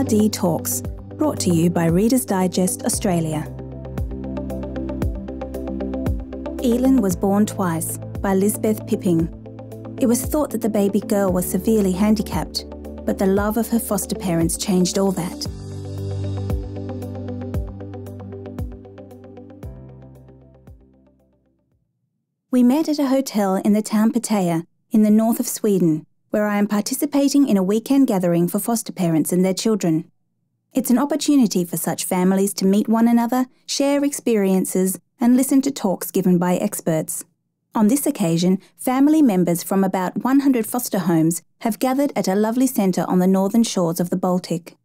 RD Talks, brought to you by Reader's Digest Australia. Elin was born twice by Lisbeth Pipping. It was thought that the baby girl was severely handicapped, but the love of her foster parents changed all that. We met at a hotel in the town Piteå in the north of Sweden, where I am participating in a weekend gathering for foster parents and their children. It's an opportunity for such families to meet one another, share experiences, and listen to talks given by experts. On this occasion, family members from about 100 foster homes have gathered at a lovely centre on the northern shores of the Baltic.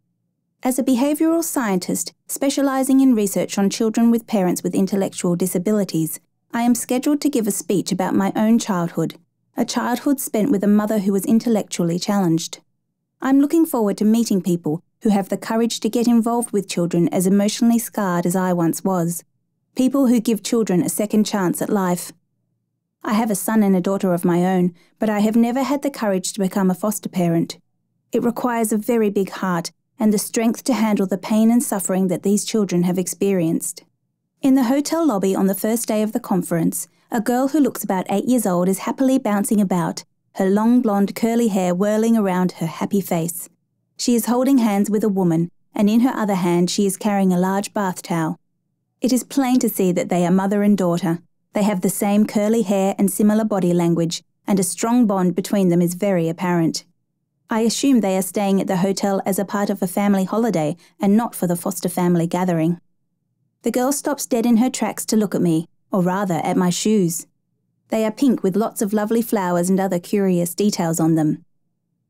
As a behavioural scientist specialising in research on children with parents with intellectual disabilities, I am scheduled to give a speech about my own childhood, a childhood spent with a mother who was intellectually challenged. I'm looking forward to meeting people who have the courage to get involved with children as emotionally scarred as I once was, people who give children a second chance at life. I have a son and a daughter of my own, but I have never had the courage to become a foster parent. It requires a very big heart and the strength to handle the pain and suffering that these children have experienced. In the hotel lobby on the first day of the conference, a girl who looks about eight years old is happily bouncing about, her long blonde curly hair whirling around her happy face. She is holding hands with a woman, and in her other hand she is carrying a large bath towel. It is plain to see that they are mother and daughter. They have the same curly hair and similar body language, and a strong bond between them is very apparent. I assume they are staying at the hotel as a part of a family holiday and not for the foster family gathering. The girl stops dead in her tracks to look at me, or rather at my shoes. They are pink with lots of lovely flowers and other curious details on them.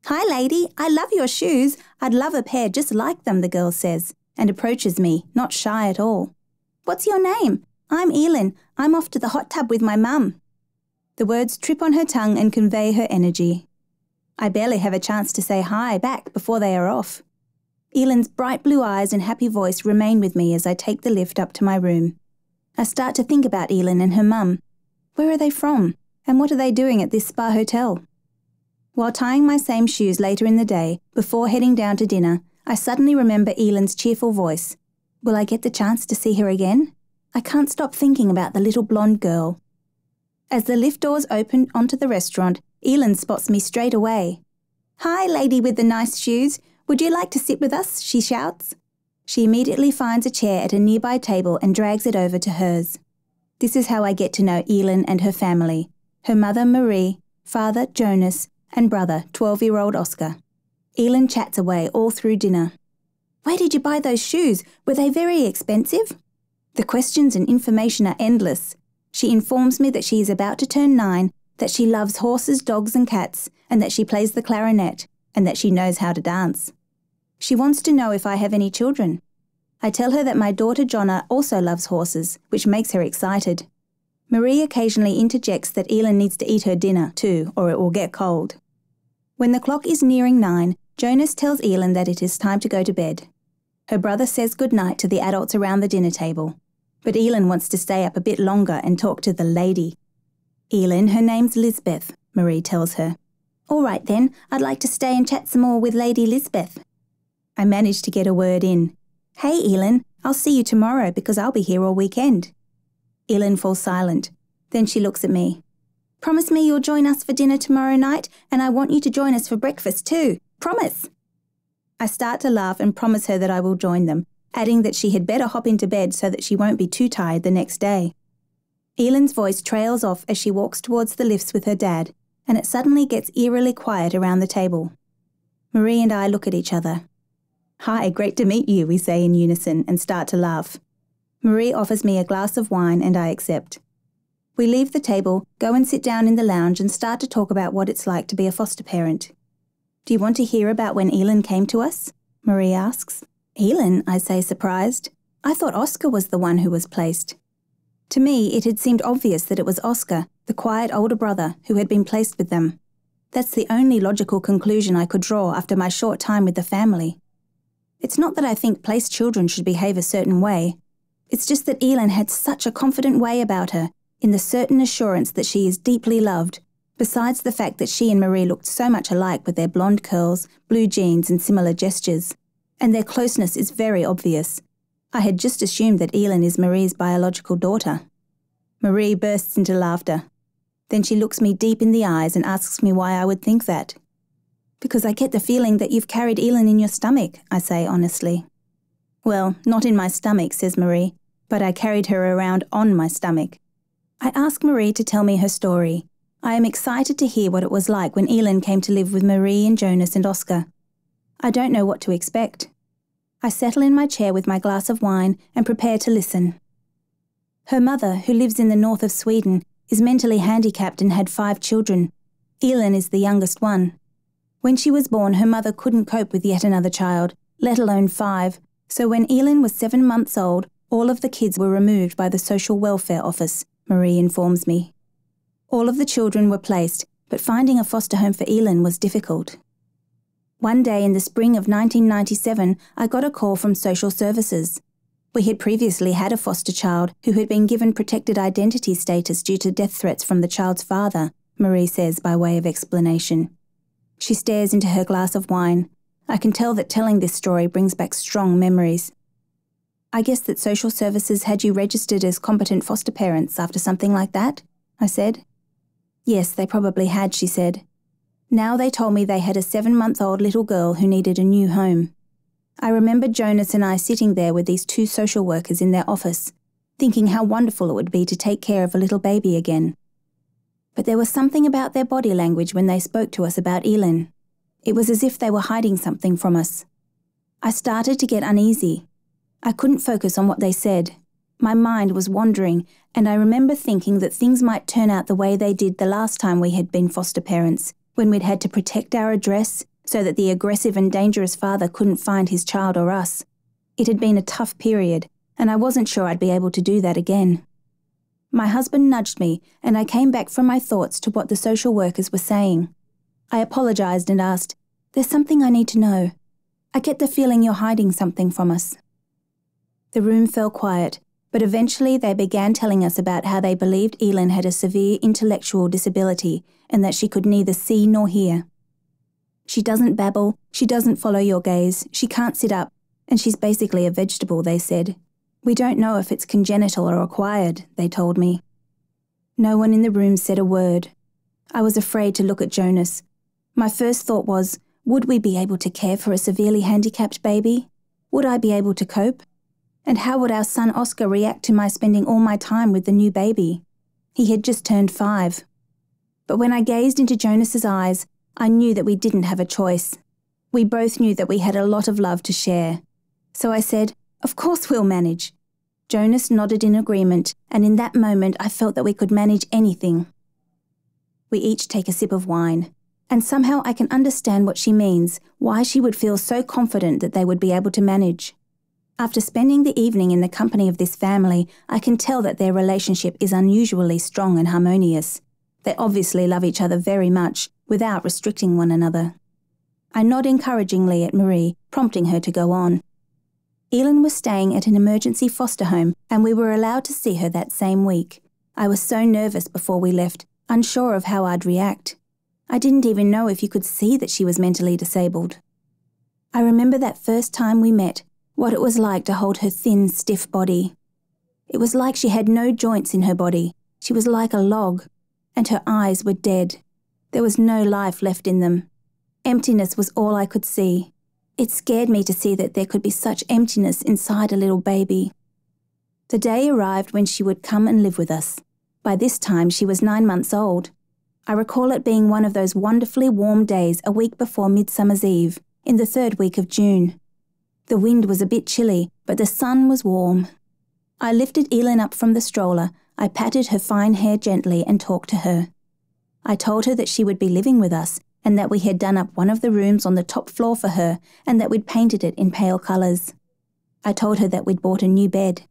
Hi, lady, I love your shoes. I'd love a pair just like them, the girl says, and approaches me, not shy at all. What's your name? I'm Elin. I'm off to the hot tub with my mum. The words trip on her tongue and convey her energy. I barely have a chance to say hi back before they are off. Elin's bright blue eyes and happy voice remain with me as I take the lift up to my room. I start to think about Elin and her mum. Where are they from? And what are they doing at this spa hotel? While tying my same shoes later in the day, before heading down to dinner, I suddenly remember Elin's cheerful voice. Will I get the chance to see her again? I can't stop thinking about the little blonde girl. As the lift doors open onto the restaurant, Elin spots me straight away. Hi, lady with the nice shoes. Would you like to sit with us? she shouts. She immediately finds a chair at a nearby table and drags it over to hers. This is how I get to know Elin and her family her mother, Marie, father, Jonas, and brother, 12 year old Oscar. Elin chats away all through dinner. Where did you buy those shoes? Were they very expensive? The questions and information are endless. She informs me that she is about to turn nine, that she loves horses, dogs, and cats, and that she plays the clarinet, and that she knows how to dance. She wants to know if I have any children. I tell her that my daughter Jonna also loves horses, which makes her excited. Marie occasionally interjects that Elin needs to eat her dinner too, or it will get cold. When the clock is nearing nine, Jonas tells Elin that it is time to go to bed. Her brother says good night to the adults around the dinner table, but Elin wants to stay up a bit longer and talk to the lady. Elin, her name's Lisbeth, Marie tells her. All right then, I'd like to stay and chat some more with Lady Lisbeth. I manage to get a word in. Hey, Elin, I'll see you tomorrow because I'll be here all weekend. Elin falls silent. Then she looks at me. Promise me you'll join us for dinner tomorrow night, and I want you to join us for breakfast too. Promise. I start to laugh and promise her that I will join them, adding that she had better hop into bed so that she won't be too tired the next day. Elin's voice trails off as she walks towards the lifts with her dad, and it suddenly gets eerily quiet around the table. Marie and I look at each other. Hi, great to meet you, we say in unison and start to laugh. Marie offers me a glass of wine and I accept. We leave the table, go and sit down in the lounge and start to talk about what it's like to be a foster parent. Do you want to hear about when Elin came to us? Marie asks. Elin, I say surprised. I thought Oscar was the one who was placed. To me, it had seemed obvious that it was Oscar, the quiet older brother, who had been placed with them. That's the only logical conclusion I could draw after my short time with the family. It's not that I think placed children should behave a certain way. It's just that Elin had such a confident way about her, in the certain assurance that she is deeply loved, besides the fact that she and Marie looked so much alike with their blonde curls, blue jeans, and similar gestures. and their closeness is very obvious. I had just assumed that Elin is Marie's biological daughter. Marie bursts into laughter. Then she looks me deep in the eyes and asks me why I would think that. Because I get the feeling that you've carried Elin in your stomach, I say honestly. Well, not in my stomach, says Marie, but I carried her around on my stomach. I ask Marie to tell me her story. I am excited to hear what it was like when Elin came to live with Marie and Jonas and Oscar. I don't know what to expect. I settle in my chair with my glass of wine and prepare to listen. Her mother, who lives in the north of Sweden, is mentally handicapped and had five children. Elin is the youngest one. When she was born, her mother couldn't cope with yet another child, let alone five, so when Elin was seven months old, all of the kids were removed by the Social Welfare Office, Marie informs me. All of the children were placed, but finding a foster home for Elin was difficult. One day in the spring of 1997, I got a call from social services. We had previously had a foster child who had been given protected identity status due to death threats from the child's father, Marie says by way of explanation. She stares into her glass of wine. I can tell that telling this story brings back strong memories. I guess that social services had you registered as competent foster parents after something like that? I said. Yes, they probably had, she said. Now they told me they had a seven month old little girl who needed a new home. I remember Jonas and I sitting there with these two social workers in their office, thinking how wonderful it would be to take care of a little baby again. But there was something about their body language when they spoke to us about Elin. It was as if they were hiding something from us. I started to get uneasy. I couldn't focus on what they said. My mind was wandering, and I remember thinking that things might turn out the way they did the last time we had been foster parents when we'd had to protect our address so that the aggressive and dangerous father couldn't find his child or us. It had been a tough period, and I wasn't sure I'd be able to do that again. My husband nudged me, and I came back from my thoughts to what the social workers were saying. I apologised and asked, There's something I need to know. I get the feeling you're hiding something from us. The room fell quiet, but eventually they began telling us about how they believed Elin had a severe intellectual disability and that she could neither see nor hear. She doesn't babble, she doesn't follow your gaze, she can't sit up, and she's basically a vegetable, they said. We don't know if it's congenital or acquired, they told me. No one in the room said a word. I was afraid to look at Jonas. My first thought was, would we be able to care for a severely handicapped baby? Would I be able to cope? And how would our son Oscar react to my spending all my time with the new baby? He had just turned five. But when I gazed into Jonas's eyes, I knew that we didn't have a choice. We both knew that we had a lot of love to share. So I said, Of course we'll manage. Jonas nodded in agreement, and in that moment I felt that we could manage anything. We each take a sip of wine, and somehow I can understand what she means, why she would feel so confident that they would be able to manage. After spending the evening in the company of this family, I can tell that their relationship is unusually strong and harmonious. They obviously love each other very much, without restricting one another. I nod encouragingly at Marie, prompting her to go on. Elin was staying at an emergency foster home, and we were allowed to see her that same week. I was so nervous before we left, unsure of how I'd react. I didn't even know if you could see that she was mentally disabled. I remember that first time we met, what it was like to hold her thin, stiff body. It was like she had no joints in her body. She was like a log, and her eyes were dead. There was no life left in them. Emptiness was all I could see. It scared me to see that there could be such emptiness inside a little baby. The day arrived when she would come and live with us. By this time, she was nine months old. I recall it being one of those wonderfully warm days a week before Midsummer's Eve, in the third week of June. The wind was a bit chilly, but the sun was warm. I lifted Elin up from the stroller, I patted her fine hair gently and talked to her. I told her that she would be living with us and that we had done up one of the rooms on the top floor for her and that we'd painted it in pale colours. I told her that we'd bought a new bed.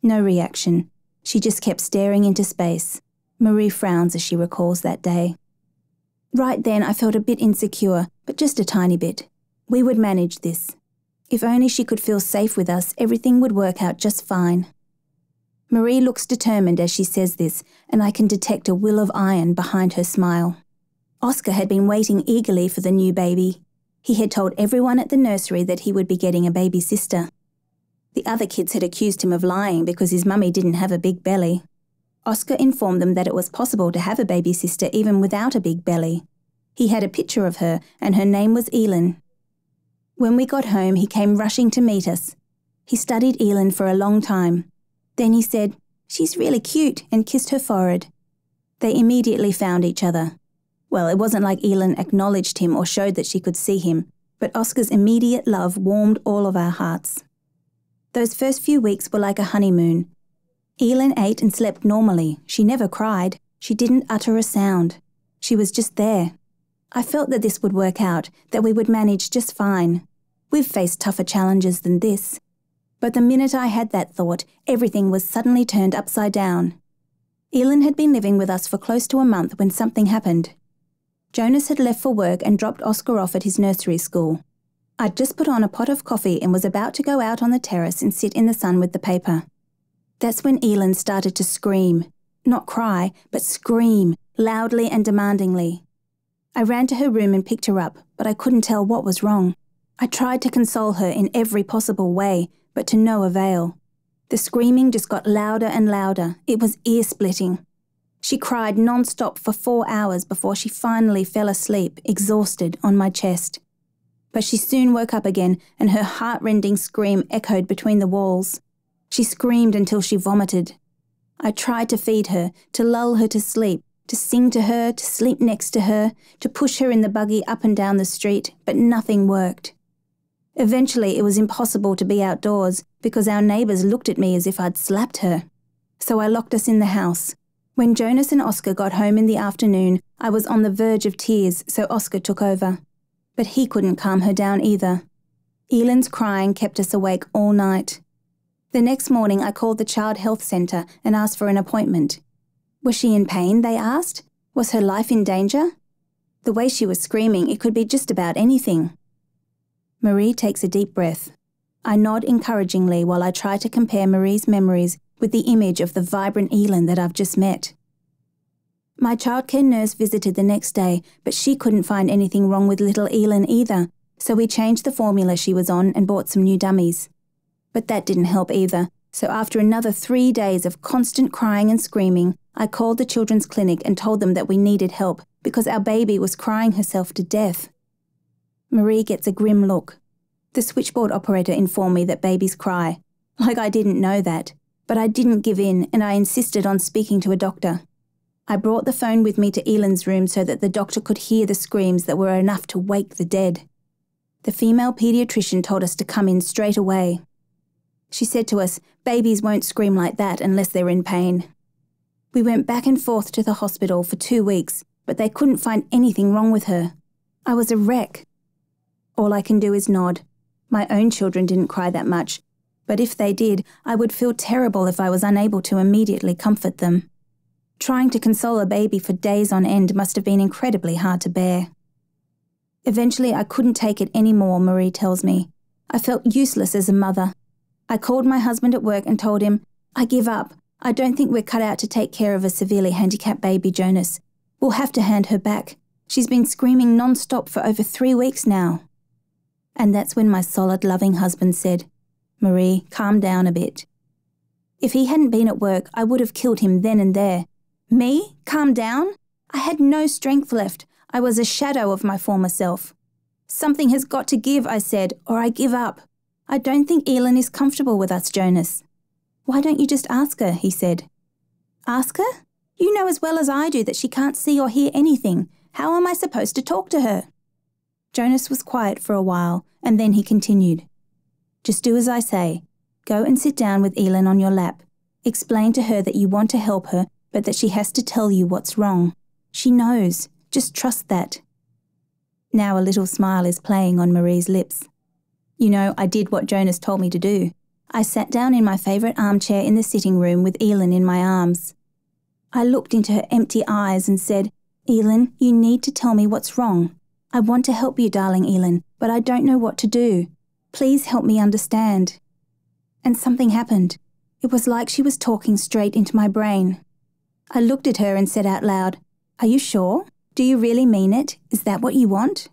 No reaction. She just kept staring into space. Marie frowns as she recalls that day. Right then, I felt a bit insecure, but just a tiny bit. We would manage this. If only she could feel safe with us, everything would work out just fine. Marie looks determined as she says this, and I can detect a will of iron behind her smile. Oscar had been waiting eagerly for the new baby. He had told everyone at the nursery that he would be getting a baby sister. The other kids had accused him of lying because his mummy didn't have a big belly. Oscar informed them that it was possible to have a baby sister even without a big belly. He had a picture of her, and her name was Elin. When we got home, he came rushing to meet us. He studied Elin for a long time. Then he said, She's really cute, and kissed her forehead. They immediately found each other. Well, it wasn't like Elin acknowledged him or showed that she could see him, but Oscar's immediate love warmed all of our hearts. Those first few weeks were like a honeymoon. Elin ate and slept normally. She never cried. She didn't utter a sound. She was just there. I felt that this would work out, that we would manage just fine. We've faced tougher challenges than this. But the minute I had that thought, everything was suddenly turned upside down. Elin had been living with us for close to a month when something happened. Jonas had left for work and dropped Oscar off at his nursery school. I'd just put on a pot of coffee and was about to go out on the terrace and sit in the sun with the paper. That's when Elin started to scream. Not cry, but scream, loudly and demandingly. I ran to her room and picked her up, but I couldn't tell what was wrong. I tried to console her in every possible way, but to no avail. The screaming just got louder and louder. It was ear splitting. She cried non stop for four hours before she finally fell asleep, exhausted, on my chest. But she soon woke up again, and her heart rending scream echoed between the walls. She screamed until she vomited. I tried to feed her, to lull her to sleep, to sing to her, to sleep next to her, to push her in the buggy up and down the street, but nothing worked. Eventually, it was impossible to be outdoors because our neighbours looked at me as if I'd slapped her. So I locked us in the house. When Jonas and Oscar got home in the afternoon, I was on the verge of tears, so Oscar took over. But he couldn't calm her down either. Elin's crying kept us awake all night. The next morning, I called the Child Health Centre and asked for an appointment. Was she in pain? They asked. Was her life in danger? The way she was screaming, it could be just about anything. Marie takes a deep breath. I nod encouragingly while I try to compare Marie's memories with the image of the vibrant Elin that I've just met. My childcare nurse visited the next day, but she couldn't find anything wrong with little Elin either, so we changed the formula she was on and bought some new dummies. But that didn't help either, so after another three days of constant crying and screaming, I called the children's clinic and told them that we needed help because our baby was crying herself to death. Marie gets a grim look. The switchboard operator informed me that babies cry. Like I didn't know that. But I didn't give in and I insisted on speaking to a doctor. I brought the phone with me to Elin's room so that the doctor could hear the screams that were enough to wake the dead. The female paediatrician told us to come in straight away. She said to us, Babies won't scream like that unless they're in pain. We went back and forth to the hospital for two weeks, but they couldn't find anything wrong with her. I was a wreck. All I can do is nod. My own children didn't cry that much, but if they did, I would feel terrible if I was unable to immediately comfort them. Trying to console a baby for days on end must have been incredibly hard to bear. Eventually, I couldn't take it any more, Marie tells me. I felt useless as a mother. I called my husband at work and told him, I give up. I don't think we're cut out to take care of a severely handicapped baby, Jonas. We'll have to hand her back. She's been screaming non stop for over three weeks now. And that's when my solid, loving husband said, Marie, calm down a bit. If he hadn't been at work, I would have killed him then and there. Me? Calm down? I had no strength left. I was a shadow of my former self. Something has got to give, I said, or I give up. I don't think Elin is comfortable with us, Jonas. Why don't you just ask her? he said. Ask her? You know as well as I do that she can't see or hear anything. How am I supposed to talk to her? Jonas was quiet for a while, and then he continued. Just do as I say. Go and sit down with Elin on your lap. Explain to her that you want to help her, but that she has to tell you what's wrong. She knows. Just trust that. Now a little smile is playing on Marie's lips. You know, I did what Jonas told me to do. I sat down in my favourite armchair in the sitting room with Elin in my arms. I looked into her empty eyes and said, Elin, you need to tell me what's wrong. I want to help you, darling Elin, but I don't know what to do. Please help me understand. And something happened. It was like she was talking straight into my brain. I looked at her and said out loud, Are you sure? Do you really mean it? Is that what you want?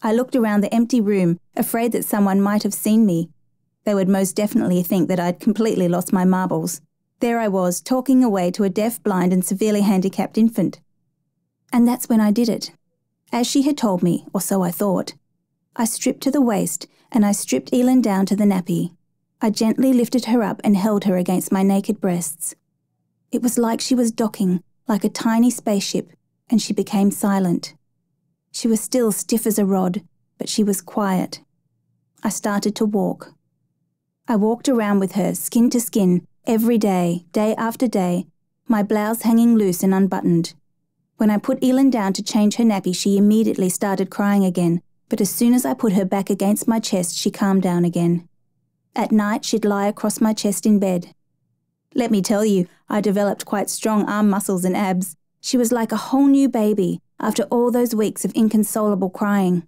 I looked around the empty room, afraid that someone might have seen me. They would most definitely think that I'd completely lost my marbles. There I was, talking away to a deaf, blind, and severely handicapped infant. And that's when I did it. As she had told me, or so I thought. I stripped to the waist, and I stripped Elin down to the nappy. I gently lifted her up and held her against my naked breasts. It was like she was docking, like a tiny spaceship, and she became silent. She was still stiff as a rod, but she was quiet. I started to walk. I walked around with her, skin to skin, every day, day after day, my blouse hanging loose and unbuttoned. When I put Elin down to change her nappy, she immediately started crying again, but as soon as I put her back against my chest, she calmed down again. At night, she'd lie across my chest in bed. Let me tell you, I developed quite strong arm muscles and abs. She was like a whole new baby after all those weeks of inconsolable crying.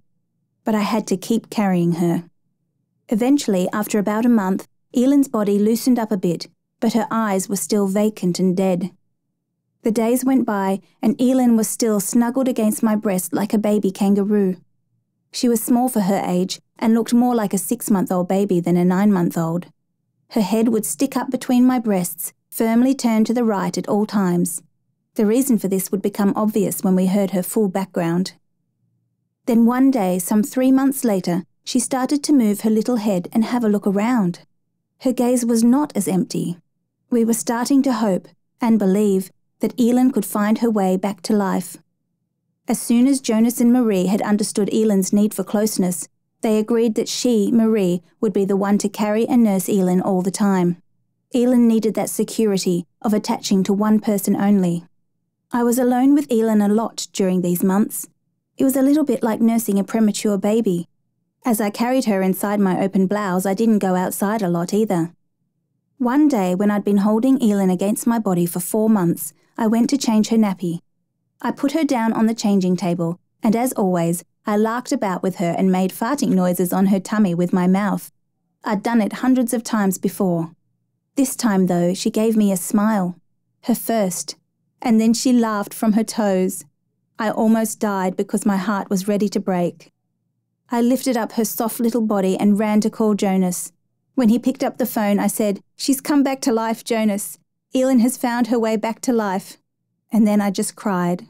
But I had to keep carrying her. Eventually, after about a month, Elin's body loosened up a bit, but her eyes were still vacant and dead. The days went by, and Elin was still snuggled against my breast like a baby kangaroo. She was small for her age and looked more like a six month old baby than a nine month old. Her head would stick up between my breasts, firmly turned to the right at all times. The reason for this would become obvious when we heard her full background. Then one day, some three months later, she started to move her little head and have a look around. Her gaze was not as empty. We were starting to hope and believe that Elin could find her way back to life. As soon as Jonas and Marie had understood Elin's need for closeness, they agreed that she, Marie, would be the one to carry and nurse Elin all the time. Elin needed that security of attaching to one person only. I was alone with Elin a lot during these months. It was a little bit like nursing a premature baby. As I carried her inside my open blouse, I didn't go outside a lot either. One day, when I'd been holding Elin against my body for four months, I went to change her nappy. I put her down on the changing table, and as always, I larked about with her and made farting noises on her tummy with my mouth. I'd done it hundreds of times before. This time, though, she gave me a smile. Her first and then she laughed from her toes. I almost died because my heart was ready to break. I lifted up her soft little body and ran to call Jonas. When he picked up the phone, I said, She's come back to life, Jonas. Elin has found her way back to life. And then I just cried.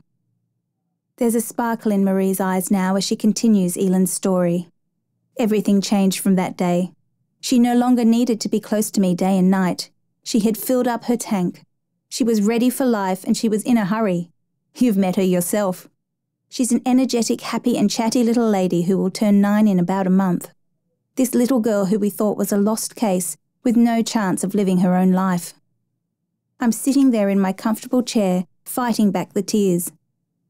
There's a sparkle in Marie's eyes now as she continues Elin's story. Everything changed from that day. She no longer needed to be close to me day and night. She had filled up her tank. She was ready for life and she was in a hurry. You've met her yourself. She's an energetic, happy, and chatty little lady who will turn nine in about a month. This little girl who we thought was a lost case, with no chance of living her own life. I'm sitting there in my comfortable chair, fighting back the tears.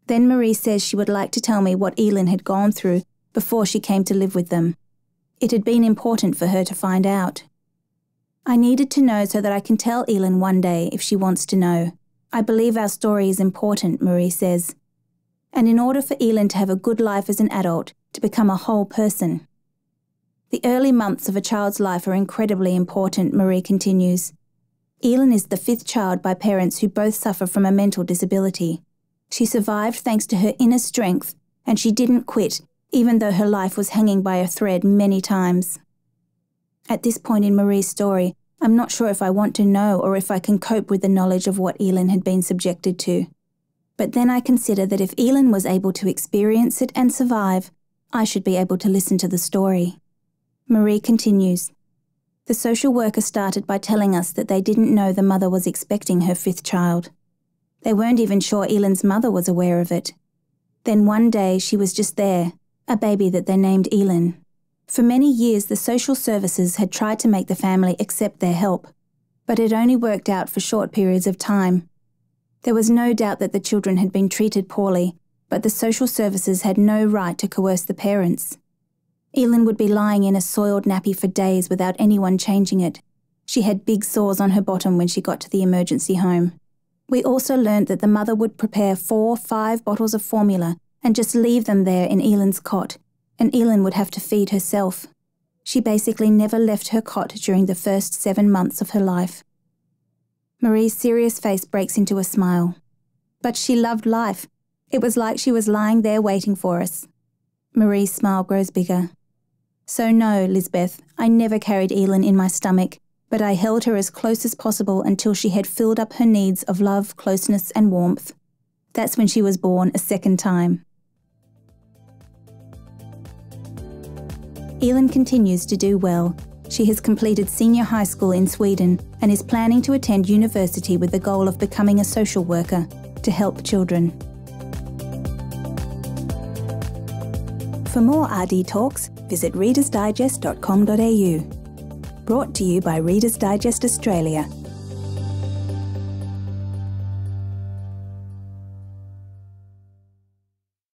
Then Marie says she would like to tell me what Elin had gone through before she came to live with them. It had been important for her to find out. I needed to know so that I can tell Elin one day if she wants to know. I believe our story is important, Marie says. And in order for Elin to have a good life as an adult, to become a whole person. The early months of a child's life are incredibly important, Marie continues. Elin is the fifth child by parents who both suffer from a mental disability. She survived thanks to her inner strength, and she didn't quit, even though her life was hanging by a thread many times. At this point in Marie's story, I'm not sure if I want to know or if I can cope with the knowledge of what Elin had been subjected to. But then I consider that if Elin was able to experience it and survive, I should be able to listen to the story. Marie continues. The social worker started by telling us that they didn't know the mother was expecting her fifth child. They weren't even sure Elin's mother was aware of it. Then one day she was just there, a baby that they named Elin. For many years, the social services had tried to make the family accept their help, but it only worked out for short periods of time. There was no doubt that the children had been treated poorly, but the social services had no right to coerce the parents. Elin would be lying in a soiled nappy for days without anyone changing it. She had big sores on her bottom when she got to the emergency home. We also learned that the mother would prepare four, five bottles of formula and just leave them there in Elin's cot and Elin would have to feed herself. She basically never left her cot during the first seven months of her life. Marie's serious face breaks into a smile. But she loved life. It was like she was lying there waiting for us. Marie's smile grows bigger. So, no, Lisbeth, I never carried Elin in my stomach, but I held her as close as possible until she had filled up her needs of love, closeness, and warmth. That's when she was born a second time. Elin continues to do well. She has completed senior high school in Sweden and is planning to attend university with the goal of becoming a social worker to help children. For more RD talks, visit readersdigest.com.au. Brought to you by Reader's Digest Australia